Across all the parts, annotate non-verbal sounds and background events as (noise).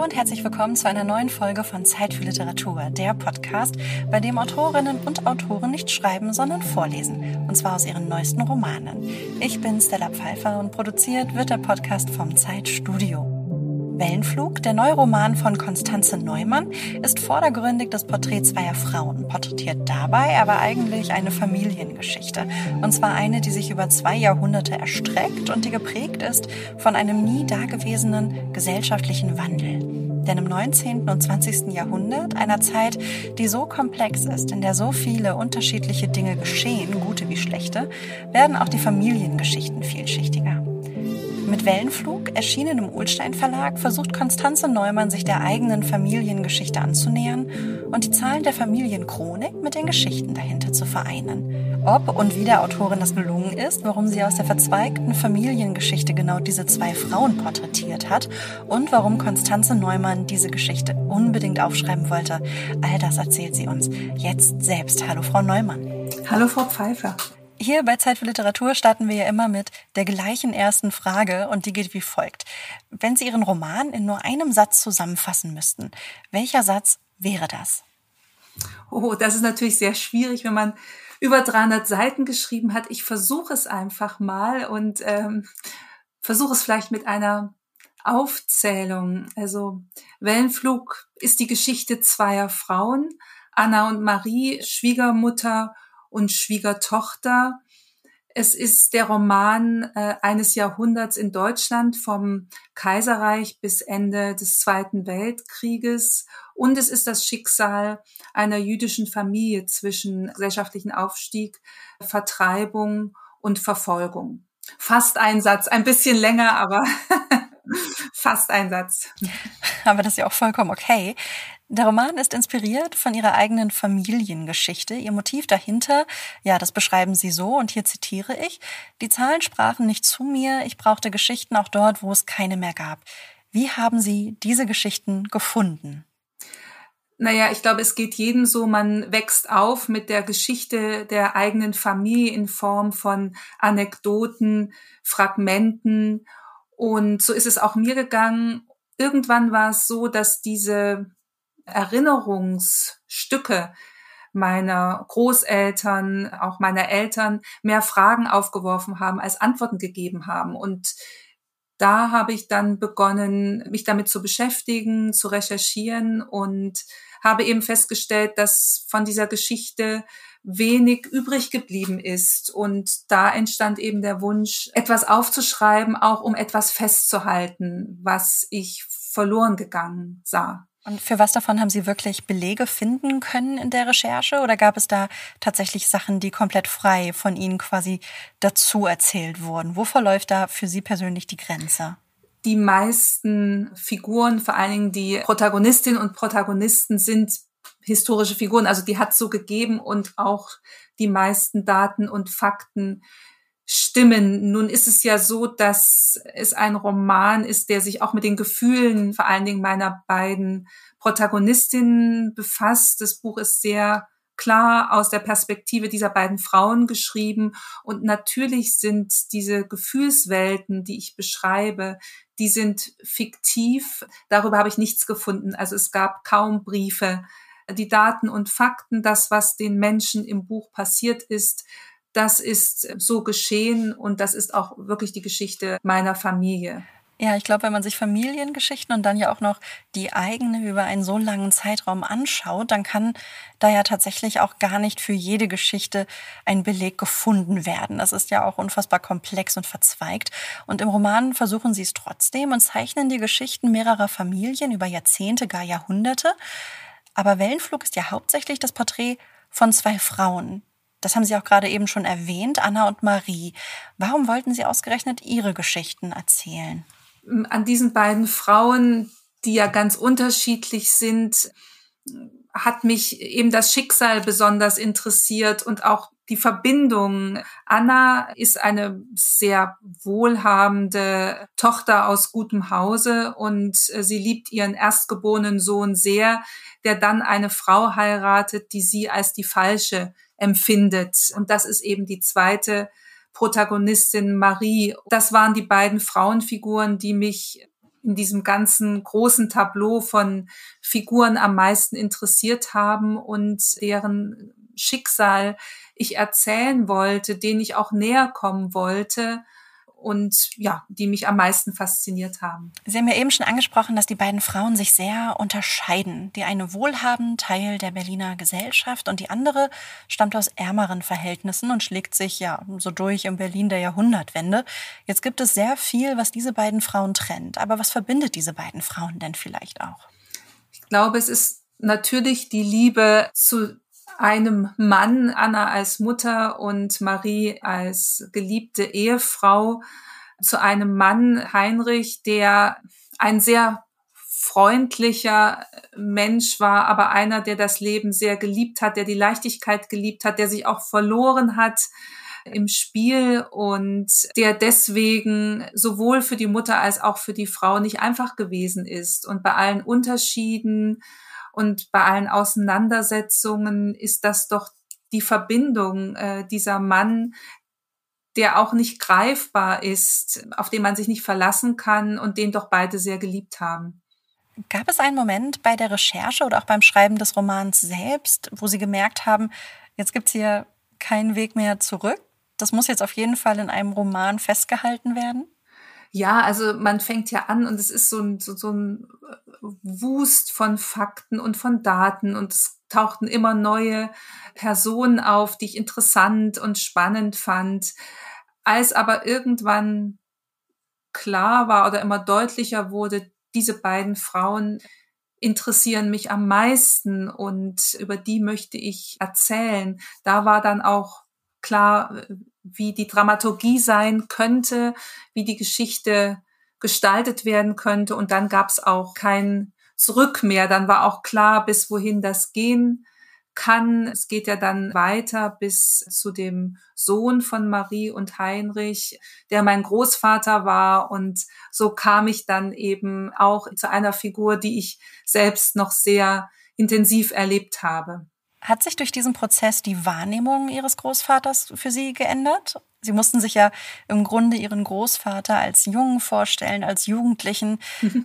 Hallo und herzlich willkommen zu einer neuen Folge von Zeit für Literatur, der Podcast, bei dem Autorinnen und Autoren nicht schreiben, sondern vorlesen, und zwar aus ihren neuesten Romanen. Ich bin Stella Pfeiffer und produziert wird der Podcast vom Zeitstudio. Wellenflug, der neue Roman von Konstanze Neumann, ist vordergründig das Porträt zweier Frauen, porträtiert dabei aber eigentlich eine Familiengeschichte. Und zwar eine, die sich über zwei Jahrhunderte erstreckt und die geprägt ist von einem nie dagewesenen gesellschaftlichen Wandel. Denn im 19. und 20. Jahrhundert, einer Zeit, die so komplex ist, in der so viele unterschiedliche Dinge geschehen, gute wie schlechte, werden auch die Familiengeschichten vielschichtiger. Mit Wellenflug, erschienen im Ulstein Verlag, versucht Konstanze Neumann, sich der eigenen Familiengeschichte anzunähern und die Zahlen der Familienchronik mit den Geschichten dahinter zu vereinen. Ob und wie der Autorin das gelungen ist, warum sie aus der verzweigten Familiengeschichte genau diese zwei Frauen porträtiert hat und warum Konstanze Neumann diese Geschichte unbedingt aufschreiben wollte, all das erzählt sie uns jetzt selbst. Hallo, Frau Neumann. Hallo, Frau Pfeiffer. Hier bei Zeit für Literatur starten wir ja immer mit der gleichen ersten Frage und die geht wie folgt. Wenn Sie Ihren Roman in nur einem Satz zusammenfassen müssten, welcher Satz wäre das? Oh, das ist natürlich sehr schwierig, wenn man über 300 Seiten geschrieben hat. Ich versuche es einfach mal und ähm, versuche es vielleicht mit einer Aufzählung. Also Wellenflug ist die Geschichte zweier Frauen, Anna und Marie, Schwiegermutter und Schwiegertochter. Es ist der Roman äh, eines Jahrhunderts in Deutschland vom Kaiserreich bis Ende des Zweiten Weltkrieges. Und es ist das Schicksal einer jüdischen Familie zwischen gesellschaftlichen Aufstieg, Vertreibung und Verfolgung. Fast ein Satz, ein bisschen länger, aber (laughs) fast ein Satz. (laughs) Aber das ist ja auch vollkommen okay. Der Roman ist inspiriert von ihrer eigenen Familiengeschichte. Ihr Motiv dahinter, ja, das beschreiben sie so, und hier zitiere ich, die Zahlen sprachen nicht zu mir, ich brauchte Geschichten auch dort, wo es keine mehr gab. Wie haben Sie diese Geschichten gefunden? Naja, ich glaube, es geht jedem so, man wächst auf mit der Geschichte der eigenen Familie in Form von Anekdoten, Fragmenten. Und so ist es auch mir gegangen. Irgendwann war es so, dass diese Erinnerungsstücke meiner Großeltern, auch meiner Eltern mehr Fragen aufgeworfen haben, als Antworten gegeben haben. Und da habe ich dann begonnen, mich damit zu beschäftigen, zu recherchieren und habe eben festgestellt, dass von dieser Geschichte wenig übrig geblieben ist. Und da entstand eben der Wunsch, etwas aufzuschreiben, auch um etwas festzuhalten, was ich verloren gegangen sah. Und für was davon haben Sie wirklich Belege finden können in der Recherche oder gab es da tatsächlich Sachen, die komplett frei von Ihnen quasi dazu erzählt wurden? Wo verläuft da für Sie persönlich die Grenze? Die meisten Figuren, vor allen Dingen die Protagonistinnen und Protagonisten sind historische Figuren, also die hat so gegeben und auch die meisten Daten und Fakten stimmen. Nun ist es ja so, dass es ein Roman ist, der sich auch mit den Gefühlen vor allen Dingen meiner beiden Protagonistinnen befasst. Das Buch ist sehr klar aus der Perspektive dieser beiden Frauen geschrieben. Und natürlich sind diese Gefühlswelten, die ich beschreibe, die sind fiktiv. Darüber habe ich nichts gefunden. Also es gab kaum Briefe. Die Daten und Fakten, das, was den Menschen im Buch passiert ist, das ist so geschehen und das ist auch wirklich die Geschichte meiner Familie. Ja, ich glaube, wenn man sich Familiengeschichten und dann ja auch noch die eigene über einen so langen Zeitraum anschaut, dann kann da ja tatsächlich auch gar nicht für jede Geschichte ein Beleg gefunden werden. Das ist ja auch unfassbar komplex und verzweigt. Und im Roman versuchen sie es trotzdem und zeichnen die Geschichten mehrerer Familien über Jahrzehnte, gar Jahrhunderte. Aber Wellenflug ist ja hauptsächlich das Porträt von zwei Frauen, das haben Sie auch gerade eben schon erwähnt, Anna und Marie. Warum wollten Sie ausgerechnet Ihre Geschichten erzählen? An diesen beiden Frauen, die ja ganz unterschiedlich sind, hat mich eben das Schicksal besonders interessiert und auch die Verbindung. Anna ist eine sehr wohlhabende Tochter aus gutem Hause und äh, sie liebt ihren erstgeborenen Sohn sehr, der dann eine Frau heiratet, die sie als die falsche empfindet. Und das ist eben die zweite Protagonistin Marie. Das waren die beiden Frauenfiguren, die mich in diesem ganzen großen Tableau von Figuren am meisten interessiert haben und deren Schicksal ich erzählen wollte, denen ich auch näher kommen wollte und ja, die mich am meisten fasziniert haben. Sie haben ja eben schon angesprochen, dass die beiden Frauen sich sehr unterscheiden. Die eine wohlhabend Teil der Berliner Gesellschaft und die andere stammt aus ärmeren Verhältnissen und schlägt sich ja so durch im Berlin der Jahrhundertwende. Jetzt gibt es sehr viel, was diese beiden Frauen trennt. Aber was verbindet diese beiden Frauen denn vielleicht auch? Ich glaube, es ist natürlich die Liebe zu einem Mann, Anna als Mutter und Marie als geliebte Ehefrau, zu einem Mann, Heinrich, der ein sehr freundlicher Mensch war, aber einer, der das Leben sehr geliebt hat, der die Leichtigkeit geliebt hat, der sich auch verloren hat im Spiel und der deswegen sowohl für die Mutter als auch für die Frau nicht einfach gewesen ist. Und bei allen Unterschieden und bei allen Auseinandersetzungen ist das doch die Verbindung äh, dieser Mann, der auch nicht greifbar ist, auf den man sich nicht verlassen kann und den doch beide sehr geliebt haben. Gab es einen Moment bei der Recherche oder auch beim Schreiben des Romans selbst, wo Sie gemerkt haben, jetzt gibt es hier keinen Weg mehr zurück? Das muss jetzt auf jeden Fall in einem Roman festgehalten werden? Ja, also man fängt ja an und es ist so ein, so, so ein Wust von Fakten und von Daten und es tauchten immer neue Personen auf, die ich interessant und spannend fand. Als aber irgendwann klar war oder immer deutlicher wurde, diese beiden Frauen interessieren mich am meisten und über die möchte ich erzählen. Da war dann auch klar, wie die Dramaturgie sein könnte, wie die Geschichte gestaltet werden könnte. Und dann gab es auch kein Zurück mehr. Dann war auch klar, bis wohin das gehen kann. Es geht ja dann weiter bis zu dem Sohn von Marie und Heinrich, der mein Großvater war. Und so kam ich dann eben auch zu einer Figur, die ich selbst noch sehr intensiv erlebt habe. Hat sich durch diesen Prozess die Wahrnehmung Ihres Großvaters für Sie geändert? Sie mussten sich ja im Grunde Ihren Großvater als Jungen vorstellen, als Jugendlichen.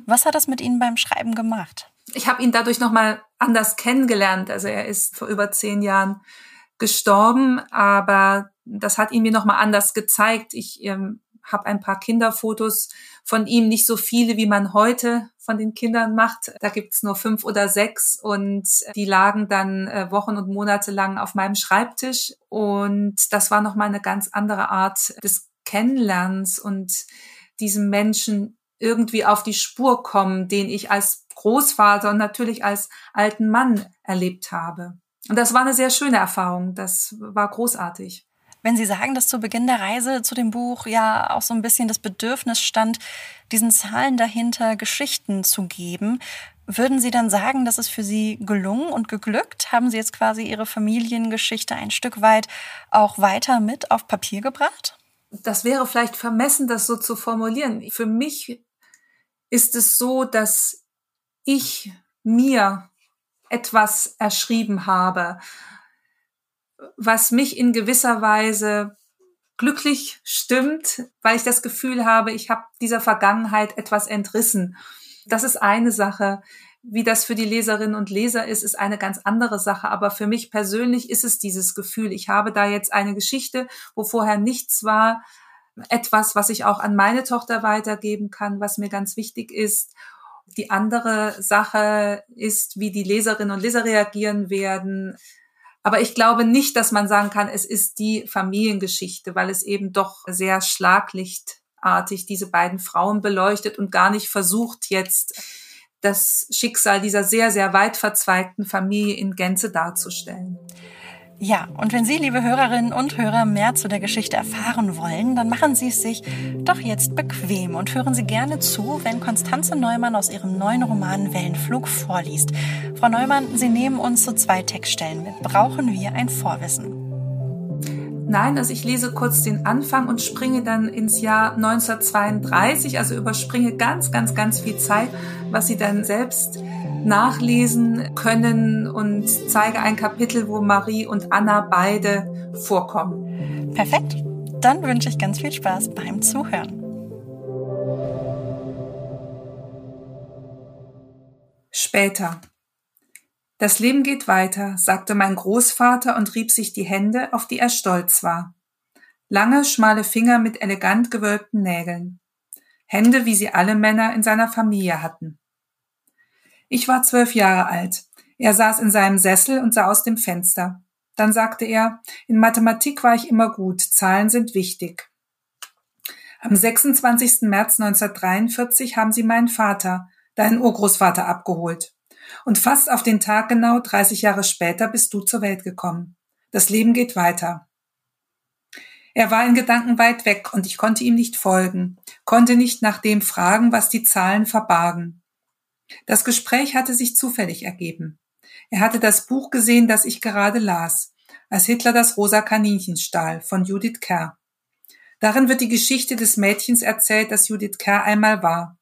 Was hat das mit Ihnen beim Schreiben gemacht? Ich habe ihn dadurch nochmal anders kennengelernt. Also er ist vor über zehn Jahren gestorben, aber das hat ihn mir nochmal anders gezeigt. Ich ähm, habe ein paar Kinderfotos von ihm, nicht so viele, wie man heute von den Kindern macht. Da gibt's nur fünf oder sechs und die lagen dann äh, Wochen und Monate lang auf meinem Schreibtisch. Und das war nochmal eine ganz andere Art des Kennenlernens und diesem Menschen irgendwie auf die Spur kommen, den ich als Großvater und natürlich als alten Mann erlebt habe. Und das war eine sehr schöne Erfahrung. Das war großartig. Wenn Sie sagen, dass zu Beginn der Reise zu dem Buch ja auch so ein bisschen das Bedürfnis stand, diesen Zahlen dahinter Geschichten zu geben, würden Sie dann sagen, dass es für Sie gelungen und geglückt? Haben Sie jetzt quasi Ihre Familiengeschichte ein Stück weit auch weiter mit auf Papier gebracht? Das wäre vielleicht vermessen, das so zu formulieren. Für mich ist es so, dass ich mir etwas erschrieben habe, was mich in gewisser Weise glücklich stimmt, weil ich das Gefühl habe, ich habe dieser Vergangenheit etwas entrissen. Das ist eine Sache. Wie das für die Leserinnen und Leser ist, ist eine ganz andere Sache. Aber für mich persönlich ist es dieses Gefühl. Ich habe da jetzt eine Geschichte, wo vorher nichts war, etwas, was ich auch an meine Tochter weitergeben kann, was mir ganz wichtig ist. Die andere Sache ist, wie die Leserinnen und Leser reagieren werden. Aber ich glaube nicht, dass man sagen kann, es ist die Familiengeschichte, weil es eben doch sehr schlaglichtartig diese beiden Frauen beleuchtet und gar nicht versucht jetzt das Schicksal dieser sehr, sehr weit verzweigten Familie in Gänze darzustellen. Ja, und wenn Sie, liebe Hörerinnen und Hörer, mehr zu der Geschichte erfahren wollen, dann machen Sie es sich doch jetzt bequem und hören Sie gerne zu, wenn Konstanze Neumann aus ihrem neuen Roman Wellenflug vorliest. Frau Neumann, Sie nehmen uns so zwei Textstellen mit. Brauchen wir ein Vorwissen? Nein, also ich lese kurz den Anfang und springe dann ins Jahr 1932, also überspringe ganz, ganz, ganz viel Zeit, was Sie dann selbst nachlesen können und zeige ein Kapitel, wo Marie und Anna beide vorkommen. Perfekt. Dann wünsche ich ganz viel Spaß beim Zuhören. Später. Das Leben geht weiter, sagte mein Großvater und rieb sich die Hände, auf die er stolz war. Lange, schmale Finger mit elegant gewölbten Nägeln. Hände, wie sie alle Männer in seiner Familie hatten. Ich war zwölf Jahre alt. Er saß in seinem Sessel und sah aus dem Fenster. Dann sagte er, in Mathematik war ich immer gut, Zahlen sind wichtig. Am 26. März 1943 haben sie meinen Vater, deinen Urgroßvater, abgeholt. Und fast auf den Tag genau 30 Jahre später bist du zur Welt gekommen. Das Leben geht weiter. Er war in Gedanken weit weg und ich konnte ihm nicht folgen, konnte nicht nach dem fragen, was die Zahlen verbargen. Das Gespräch hatte sich zufällig ergeben. Er hatte das Buch gesehen, das ich gerade las, als Hitler das rosa Kaninchen stahl, von Judith Kerr. Darin wird die Geschichte des Mädchens erzählt, das Judith Kerr einmal war.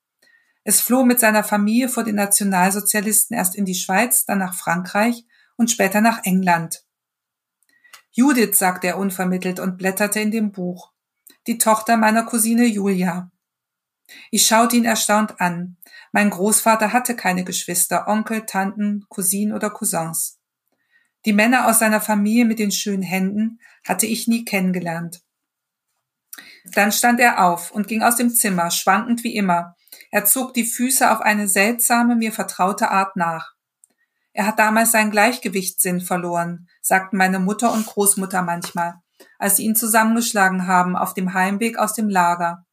Es floh mit seiner Familie vor den Nationalsozialisten erst in die Schweiz, dann nach Frankreich und später nach England. Judith, sagte er unvermittelt und blätterte in dem Buch. Die Tochter meiner Cousine Julia. Ich schaute ihn erstaunt an. Mein Großvater hatte keine Geschwister, Onkel, Tanten, Cousinen oder Cousins. Die Männer aus seiner Familie mit den schönen Händen hatte ich nie kennengelernt. Dann stand er auf und ging aus dem Zimmer, schwankend wie immer. Er zog die Füße auf eine seltsame, mir vertraute Art nach. Er hat damals seinen Gleichgewichtssinn verloren, sagten meine Mutter und Großmutter manchmal, als sie ihn zusammengeschlagen haben auf dem Heimweg aus dem Lager.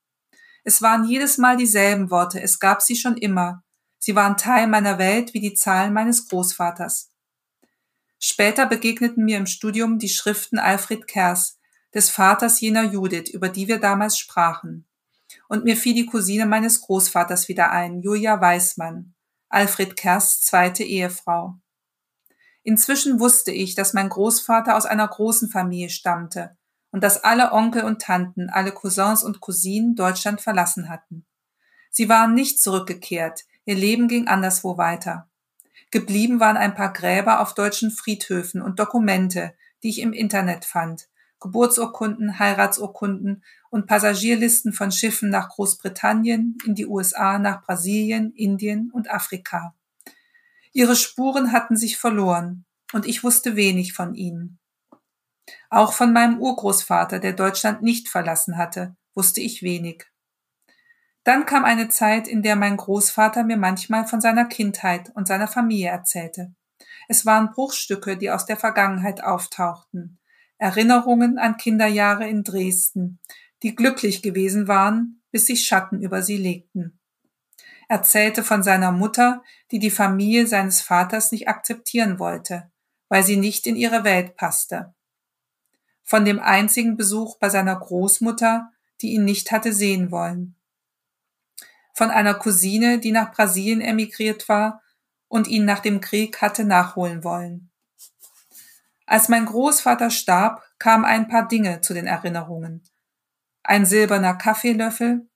Es waren jedes Mal dieselben Worte, es gab sie schon immer. Sie waren Teil meiner Welt wie die Zahlen meines Großvaters. Später begegneten mir im Studium die Schriften Alfred Kers, des Vaters jener Judith, über die wir damals sprachen. Und mir fiel die Cousine meines Großvaters wieder ein, Julia Weismann, Alfred Kers zweite Ehefrau. Inzwischen wusste ich, dass mein Großvater aus einer großen Familie stammte und dass alle Onkel und Tanten, alle Cousins und Cousinen Deutschland verlassen hatten. Sie waren nicht zurückgekehrt, ihr Leben ging anderswo weiter. Geblieben waren ein paar Gräber auf deutschen Friedhöfen und Dokumente, die ich im Internet fand, Geburtsurkunden, Heiratsurkunden und Passagierlisten von Schiffen nach Großbritannien, in die USA, nach Brasilien, Indien und Afrika. Ihre Spuren hatten sich verloren, und ich wusste wenig von ihnen. Auch von meinem Urgroßvater, der Deutschland nicht verlassen hatte, wusste ich wenig. Dann kam eine Zeit, in der mein Großvater mir manchmal von seiner Kindheit und seiner Familie erzählte. Es waren Bruchstücke, die aus der Vergangenheit auftauchten, Erinnerungen an Kinderjahre in Dresden, die glücklich gewesen waren, bis sich Schatten über sie legten. Erzählte von seiner Mutter, die die Familie seines Vaters nicht akzeptieren wollte, weil sie nicht in ihre Welt passte. Von dem einzigen Besuch bei seiner Großmutter, die ihn nicht hatte sehen wollen. Von einer Cousine, die nach Brasilien emigriert war und ihn nach dem Krieg hatte nachholen wollen. Als mein Großvater starb, kamen ein paar Dinge zu den Erinnerungen. Ein silberner Kaffeelöffel,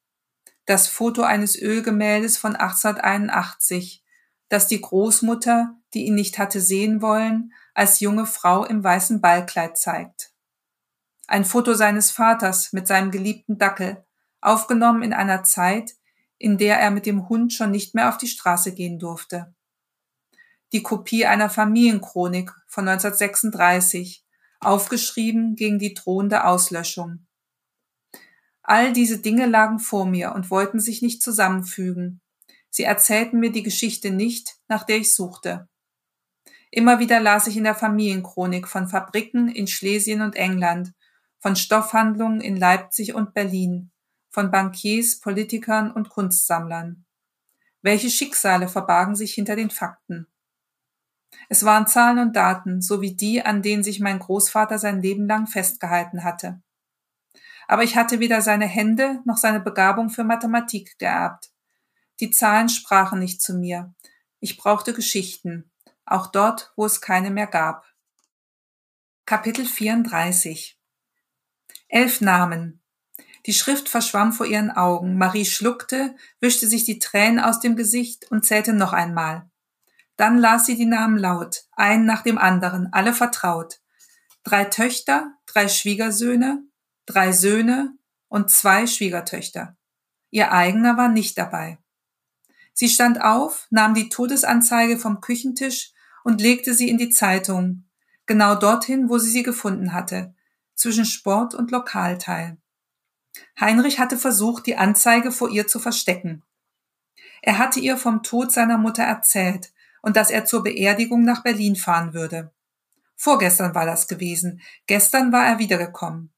das Foto eines Ölgemäldes von 1881, das die Großmutter, die ihn nicht hatte sehen wollen, als junge Frau im weißen Ballkleid zeigt. Ein Foto seines Vaters mit seinem geliebten Dackel, aufgenommen in einer Zeit, in der er mit dem Hund schon nicht mehr auf die Straße gehen durfte die Kopie einer Familienchronik von 1936, aufgeschrieben gegen die drohende Auslöschung. All diese Dinge lagen vor mir und wollten sich nicht zusammenfügen. Sie erzählten mir die Geschichte nicht, nach der ich suchte. Immer wieder las ich in der Familienchronik von Fabriken in Schlesien und England, von Stoffhandlungen in Leipzig und Berlin, von Bankiers, Politikern und Kunstsammlern. Welche Schicksale verbargen sich hinter den Fakten? Es waren Zahlen und Daten, so wie die, an denen sich mein Großvater sein Leben lang festgehalten hatte. Aber ich hatte weder seine Hände noch seine Begabung für Mathematik geerbt. Die Zahlen sprachen nicht zu mir. Ich brauchte Geschichten, auch dort, wo es keine mehr gab. Kapitel 34 Elf Namen. Die Schrift verschwamm vor ihren Augen. Marie schluckte, wischte sich die Tränen aus dem Gesicht und zählte noch einmal. Dann las sie die Namen laut, einen nach dem anderen, alle vertraut. Drei Töchter, drei Schwiegersöhne, drei Söhne und zwei Schwiegertöchter. Ihr eigener war nicht dabei. Sie stand auf, nahm die Todesanzeige vom Küchentisch und legte sie in die Zeitung, genau dorthin, wo sie sie gefunden hatte, zwischen Sport und Lokalteil. Heinrich hatte versucht, die Anzeige vor ihr zu verstecken. Er hatte ihr vom Tod seiner Mutter erzählt und dass er zur Beerdigung nach Berlin fahren würde. Vorgestern war das gewesen, gestern war er wiedergekommen.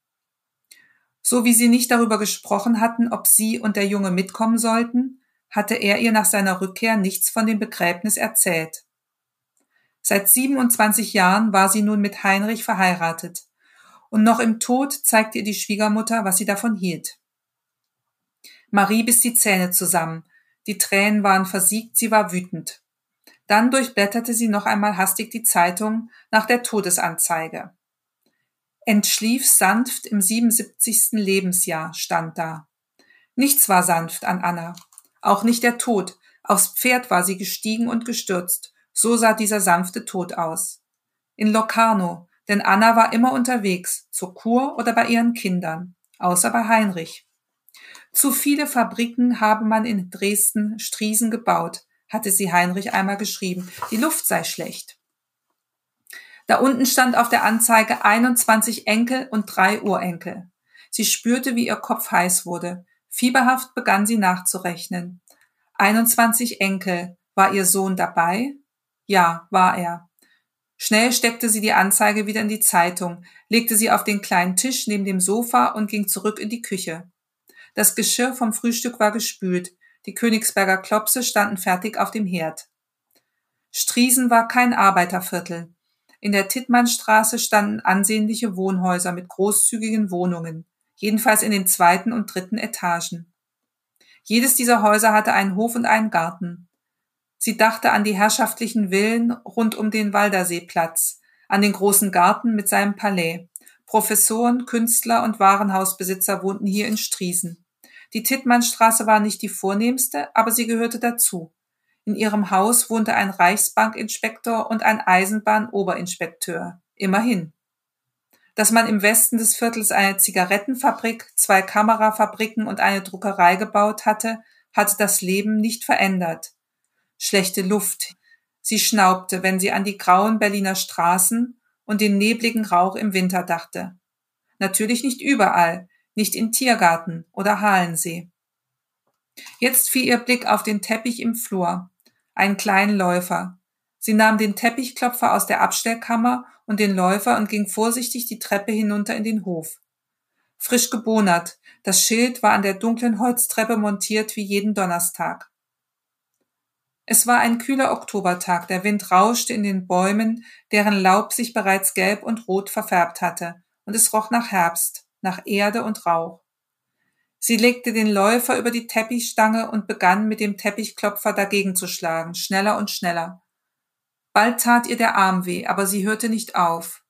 So wie sie nicht darüber gesprochen hatten, ob sie und der Junge mitkommen sollten, hatte er ihr nach seiner Rückkehr nichts von dem Begräbnis erzählt. Seit 27 Jahren war sie nun mit Heinrich verheiratet, und noch im Tod zeigte ihr die Schwiegermutter, was sie davon hielt. Marie biss die Zähne zusammen, die Tränen waren versiegt, sie war wütend. Dann durchblätterte sie noch einmal hastig die Zeitung nach der Todesanzeige. Entschlief sanft im 77. Lebensjahr stand da. Nichts war sanft an Anna, auch nicht der Tod. Aufs Pferd war sie gestiegen und gestürzt. So sah dieser sanfte Tod aus. In Locarno, denn Anna war immer unterwegs, zur Kur oder bei ihren Kindern, außer bei Heinrich. Zu viele Fabriken habe man in Dresden Striesen gebaut, hatte sie Heinrich einmal geschrieben. Die Luft sei schlecht. Da unten stand auf der Anzeige 21 Enkel und drei Urenkel. Sie spürte, wie ihr Kopf heiß wurde. Fieberhaft begann sie nachzurechnen. 21 Enkel. War ihr Sohn dabei? Ja, war er. Schnell steckte sie die Anzeige wieder in die Zeitung, legte sie auf den kleinen Tisch neben dem Sofa und ging zurück in die Küche. Das Geschirr vom Frühstück war gespült. Die Königsberger Klopse standen fertig auf dem Herd. Striesen war kein Arbeiterviertel. In der Tittmannstraße standen ansehnliche Wohnhäuser mit großzügigen Wohnungen, jedenfalls in den zweiten und dritten Etagen. Jedes dieser Häuser hatte einen Hof und einen Garten. Sie dachte an die herrschaftlichen Villen rund um den Walderseeplatz, an den großen Garten mit seinem Palais. Professoren, Künstler und Warenhausbesitzer wohnten hier in Striesen. Die Tittmannstraße war nicht die vornehmste, aber sie gehörte dazu. In ihrem Haus wohnte ein Reichsbankinspektor und ein Eisenbahnoberinspekteur. Immerhin. Dass man im Westen des Viertels eine Zigarettenfabrik, zwei Kamerafabriken und eine Druckerei gebaut hatte, hatte das Leben nicht verändert. Schlechte Luft. Sie schnaubte, wenn sie an die grauen Berliner Straßen und den nebligen Rauch im Winter dachte. Natürlich nicht überall, nicht in Tiergarten oder Halensee. Jetzt fiel ihr Blick auf den Teppich im Flur, einen kleinen Läufer. Sie nahm den Teppichklopfer aus der Abstellkammer und den Läufer und ging vorsichtig die Treppe hinunter in den Hof. Frisch gebonert, das Schild war an der dunklen Holztreppe montiert wie jeden Donnerstag. Es war ein kühler Oktobertag, der Wind rauschte in den Bäumen, deren Laub sich bereits gelb und rot verfärbt hatte, und es roch nach Herbst nach Erde und Rauch. Sie legte den Läufer über die Teppichstange und begann mit dem Teppichklopfer dagegen zu schlagen, schneller und schneller. Bald tat ihr der Arm weh, aber sie hörte nicht auf.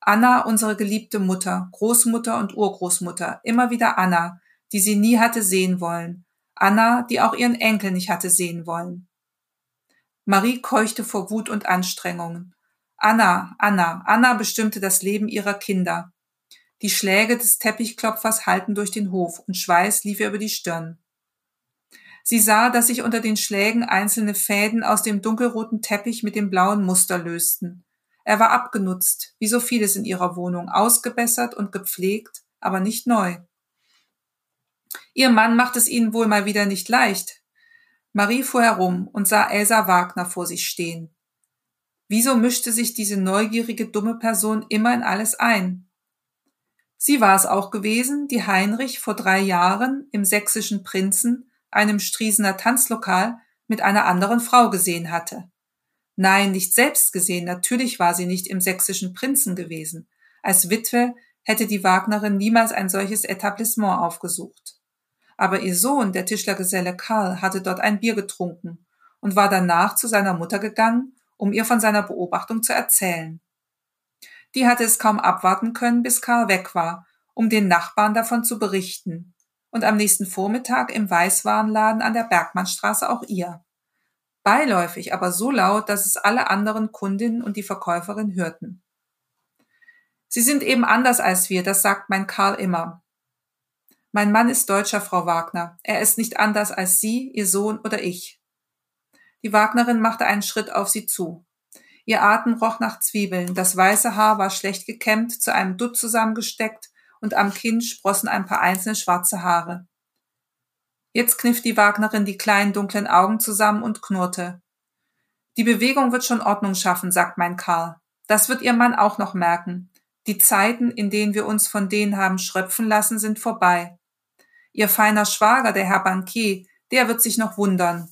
Anna, unsere geliebte Mutter, Großmutter und Urgroßmutter, immer wieder Anna, die sie nie hatte sehen wollen. Anna, die auch ihren Enkel nicht hatte sehen wollen. Marie keuchte vor Wut und Anstrengungen. Anna, Anna, Anna bestimmte das Leben ihrer Kinder. Die Schläge des Teppichklopfers hallten durch den Hof und Schweiß lief ihr über die Stirn. Sie sah, dass sich unter den Schlägen einzelne Fäden aus dem dunkelroten Teppich mit dem blauen Muster lösten. Er war abgenutzt, wie so vieles in ihrer Wohnung, ausgebessert und gepflegt, aber nicht neu. Ihr Mann macht es ihnen wohl mal wieder nicht leicht. Marie fuhr herum und sah Elsa Wagner vor sich stehen. Wieso mischte sich diese neugierige, dumme Person immer in alles ein? Sie war es auch gewesen, die Heinrich vor drei Jahren im sächsischen Prinzen, einem Striesener Tanzlokal, mit einer anderen Frau gesehen hatte. Nein, nicht selbst gesehen, natürlich war sie nicht im sächsischen Prinzen gewesen. Als Witwe hätte die Wagnerin niemals ein solches Etablissement aufgesucht. Aber ihr Sohn, der Tischlergeselle Karl, hatte dort ein Bier getrunken und war danach zu seiner Mutter gegangen, um ihr von seiner Beobachtung zu erzählen. Die hatte es kaum abwarten können, bis Karl weg war, um den Nachbarn davon zu berichten. Und am nächsten Vormittag im Weißwarenladen an der Bergmannstraße auch ihr. Beiläufig, aber so laut, dass es alle anderen Kundinnen und die Verkäuferin hörten. Sie sind eben anders als wir, das sagt mein Karl immer. Mein Mann ist Deutscher, Frau Wagner. Er ist nicht anders als Sie, Ihr Sohn oder ich. Die Wagnerin machte einen Schritt auf sie zu. Ihr Atem roch nach Zwiebeln, das weiße Haar war schlecht gekämmt, zu einem Dutt zusammengesteckt und am Kinn sprossen ein paar einzelne schwarze Haare. Jetzt kniff die Wagnerin die kleinen dunklen Augen zusammen und knurrte. Die Bewegung wird schon Ordnung schaffen, sagt mein Karl. Das wird ihr Mann auch noch merken. Die Zeiten, in denen wir uns von denen haben schröpfen lassen, sind vorbei. Ihr feiner Schwager, der Herr Bankier, der wird sich noch wundern.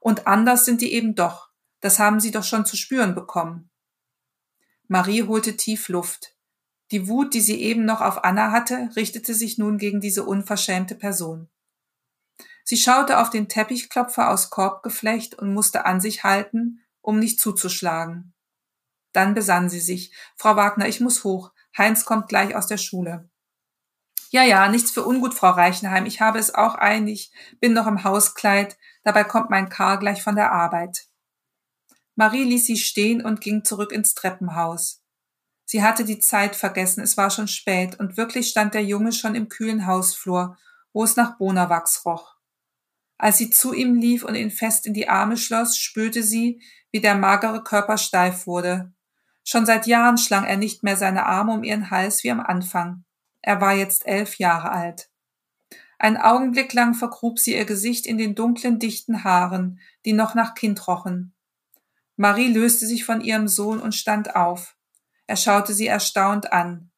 Und anders sind die eben doch. Das haben sie doch schon zu spüren bekommen. Marie holte tief Luft. Die Wut, die sie eben noch auf Anna hatte, richtete sich nun gegen diese unverschämte Person. Sie schaute auf den Teppichklopfer aus Korbgeflecht und musste an sich halten, um nicht zuzuschlagen. Dann besann sie sich. Frau Wagner, ich muss hoch. Heinz kommt gleich aus der Schule. Ja, ja, nichts für ungut, Frau Reichenheim. Ich habe es auch eilig, bin noch im Hauskleid. Dabei kommt mein Karl gleich von der Arbeit. Marie ließ sie stehen und ging zurück ins Treppenhaus. Sie hatte die Zeit vergessen, es war schon spät, und wirklich stand der Junge schon im kühlen Hausflur, wo es nach Bonawachs roch. Als sie zu ihm lief und ihn fest in die Arme schloss, spürte sie, wie der magere Körper steif wurde. Schon seit Jahren schlang er nicht mehr seine Arme um ihren Hals wie am Anfang. Er war jetzt elf Jahre alt. Ein Augenblick lang vergrub sie ihr Gesicht in den dunklen, dichten Haaren, die noch nach Kind rochen. Marie löste sich von ihrem Sohn und stand auf. Er schaute sie erstaunt an.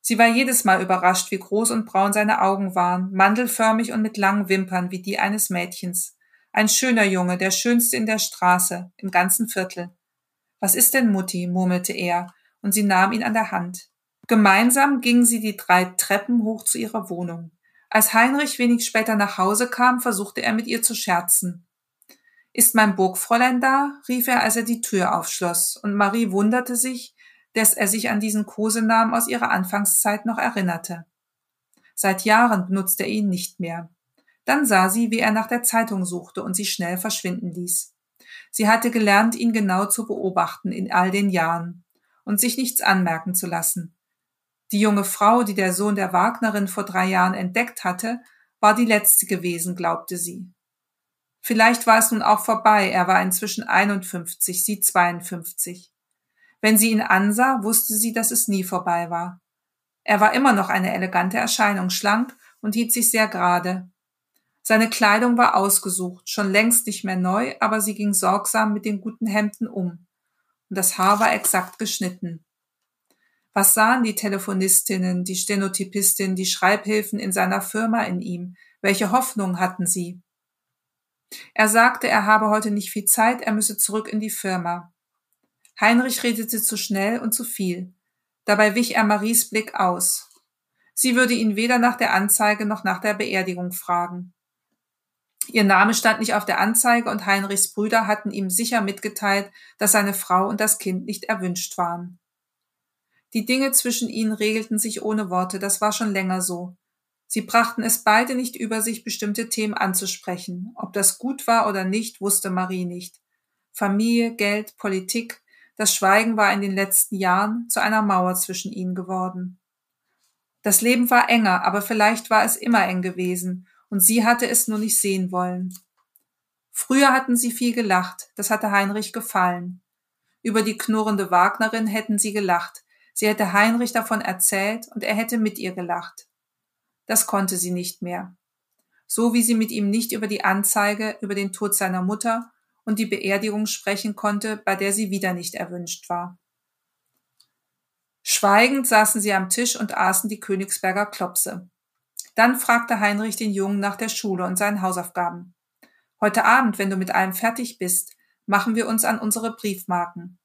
Sie war jedes Mal überrascht, wie groß und braun seine Augen waren, mandelförmig und mit langen Wimpern wie die eines Mädchens. Ein schöner Junge, der schönste in der Straße, im ganzen Viertel. Was ist denn, Mutti? murmelte er, und sie nahm ihn an der Hand. Gemeinsam gingen sie die drei Treppen hoch zu ihrer Wohnung. Als Heinrich wenig später nach Hause kam, versuchte er mit ihr zu scherzen. Ist mein Burgfräulein da? rief er, als er die Tür aufschloss, und Marie wunderte sich, dass er sich an diesen Kosenamen aus ihrer Anfangszeit noch erinnerte. Seit Jahren benutzte er ihn nicht mehr. Dann sah sie, wie er nach der Zeitung suchte und sie schnell verschwinden ließ. Sie hatte gelernt, ihn genau zu beobachten in all den Jahren und sich nichts anmerken zu lassen. Die junge Frau, die der Sohn der Wagnerin vor drei Jahren entdeckt hatte, war die letzte gewesen, glaubte sie. Vielleicht war es nun auch vorbei, er war inzwischen 51, sie 52. Wenn sie ihn ansah, wusste sie, dass es nie vorbei war. Er war immer noch eine elegante Erscheinung, schlank und hielt sich sehr gerade. Seine Kleidung war ausgesucht, schon längst nicht mehr neu, aber sie ging sorgsam mit den guten Hemden um. Und das Haar war exakt geschnitten. Was sahen die Telefonistinnen, die Stenotypistin, die Schreibhilfen in seiner Firma in ihm? Welche Hoffnung hatten sie? Er sagte, er habe heute nicht viel Zeit, er müsse zurück in die Firma. Heinrich redete zu schnell und zu viel. Dabei wich er Maries Blick aus. Sie würde ihn weder nach der Anzeige noch nach der Beerdigung fragen. Ihr Name stand nicht auf der Anzeige und Heinrichs Brüder hatten ihm sicher mitgeteilt, dass seine Frau und das Kind nicht erwünscht waren. Die Dinge zwischen ihnen regelten sich ohne Worte, das war schon länger so. Sie brachten es beide nicht über sich, bestimmte Themen anzusprechen. Ob das gut war oder nicht, wusste Marie nicht. Familie, Geld, Politik, das Schweigen war in den letzten Jahren zu einer Mauer zwischen ihnen geworden. Das Leben war enger, aber vielleicht war es immer eng gewesen, und sie hatte es nur nicht sehen wollen. Früher hatten sie viel gelacht, das hatte Heinrich gefallen. Über die knurrende Wagnerin hätten sie gelacht, sie hätte Heinrich davon erzählt und er hätte mit ihr gelacht. Das konnte sie nicht mehr. So wie sie mit ihm nicht über die Anzeige über den Tod seiner Mutter und die Beerdigung sprechen konnte, bei der sie wieder nicht erwünscht war. Schweigend saßen sie am Tisch und aßen die Königsberger Klopse. Dann fragte Heinrich den Jungen nach der Schule und seinen Hausaufgaben. Heute Abend, wenn du mit allem fertig bist, machen wir uns an unsere Briefmarken.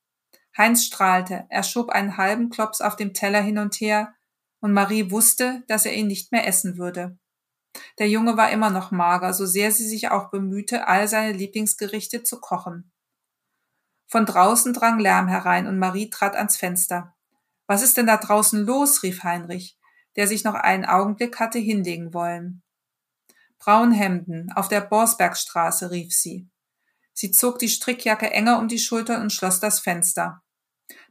Heinz strahlte, er schob einen halben Klops auf dem Teller hin und her, und Marie wusste, dass er ihn nicht mehr essen würde. Der Junge war immer noch mager, so sehr sie sich auch bemühte, all seine Lieblingsgerichte zu kochen. Von draußen drang Lärm herein und Marie trat ans Fenster. Was ist denn da draußen los? rief Heinrich der sich noch einen Augenblick hatte hinlegen wollen. Braunhemden, auf der Borsbergstraße, rief sie. Sie zog die Strickjacke enger um die Schultern und schloss das Fenster.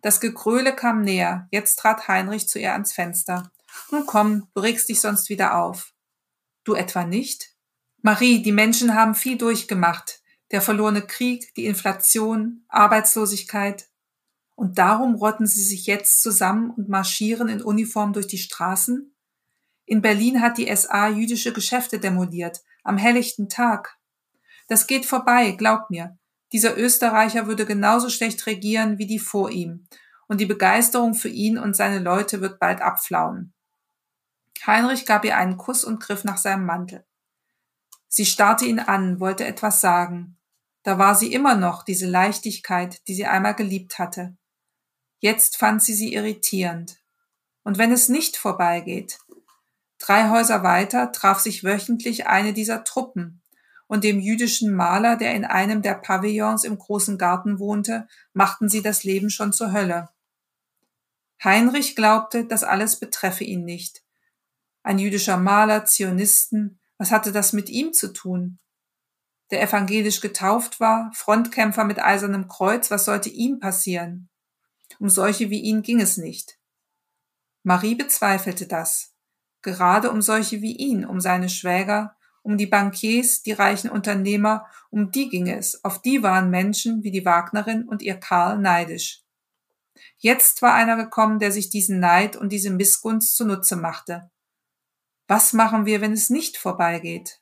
Das Gegröle kam näher, jetzt trat Heinrich zu ihr ans Fenster. Nun komm, du regst dich sonst wieder auf. Du etwa nicht? Marie, die Menschen haben viel durchgemacht. der verlorene Krieg, die Inflation, Arbeitslosigkeit. Und darum rotten sie sich jetzt zusammen und marschieren in Uniform durch die Straßen? In Berlin hat die SA jüdische Geschäfte demoliert, am helllichten Tag. Das geht vorbei, glaub mir. Dieser Österreicher würde genauso schlecht regieren wie die vor ihm, und die Begeisterung für ihn und seine Leute wird bald abflauen. Heinrich gab ihr einen Kuss und griff nach seinem Mantel. Sie starrte ihn an, wollte etwas sagen. Da war sie immer noch, diese Leichtigkeit, die sie einmal geliebt hatte. Jetzt fand sie sie irritierend. Und wenn es nicht vorbeigeht? Drei Häuser weiter traf sich wöchentlich eine dieser Truppen, und dem jüdischen Maler, der in einem der Pavillons im großen Garten wohnte, machten sie das Leben schon zur Hölle. Heinrich glaubte, das alles betreffe ihn nicht. Ein jüdischer Maler, Zionisten, was hatte das mit ihm zu tun? Der evangelisch getauft war, Frontkämpfer mit eisernem Kreuz, was sollte ihm passieren? Um solche wie ihn ging es nicht. Marie bezweifelte das. Gerade um solche wie ihn, um seine Schwäger, um die Bankiers, die reichen Unternehmer, um die ging es. Auf die waren Menschen wie die Wagnerin und ihr Karl neidisch. Jetzt war einer gekommen, der sich diesen Neid und diese Missgunst zunutze machte. Was machen wir, wenn es nicht vorbeigeht?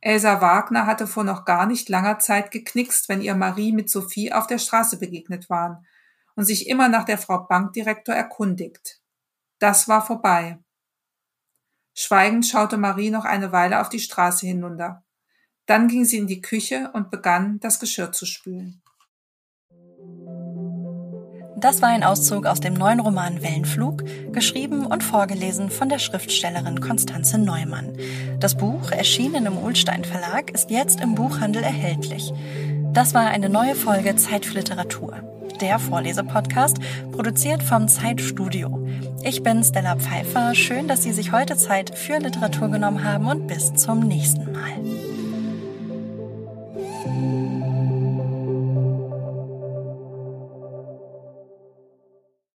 Elsa Wagner hatte vor noch gar nicht langer Zeit geknickst, wenn ihr Marie mit Sophie auf der Straße begegnet waren und sich immer nach der Frau Bankdirektor erkundigt. Das war vorbei. Schweigend schaute Marie noch eine Weile auf die Straße hinunter. Dann ging sie in die Küche und begann, das Geschirr zu spülen. Das war ein Auszug aus dem neuen Roman Wellenflug, geschrieben und vorgelesen von der Schriftstellerin Konstanze Neumann. Das Buch, erschienen im Ulstein Verlag, ist jetzt im Buchhandel erhältlich. Das war eine neue Folge Zeit für Literatur, der Vorlesepodcast, produziert vom Zeitstudio. Ich bin Stella Pfeiffer. Schön, dass Sie sich heute Zeit für Literatur genommen haben und bis zum nächsten Mal.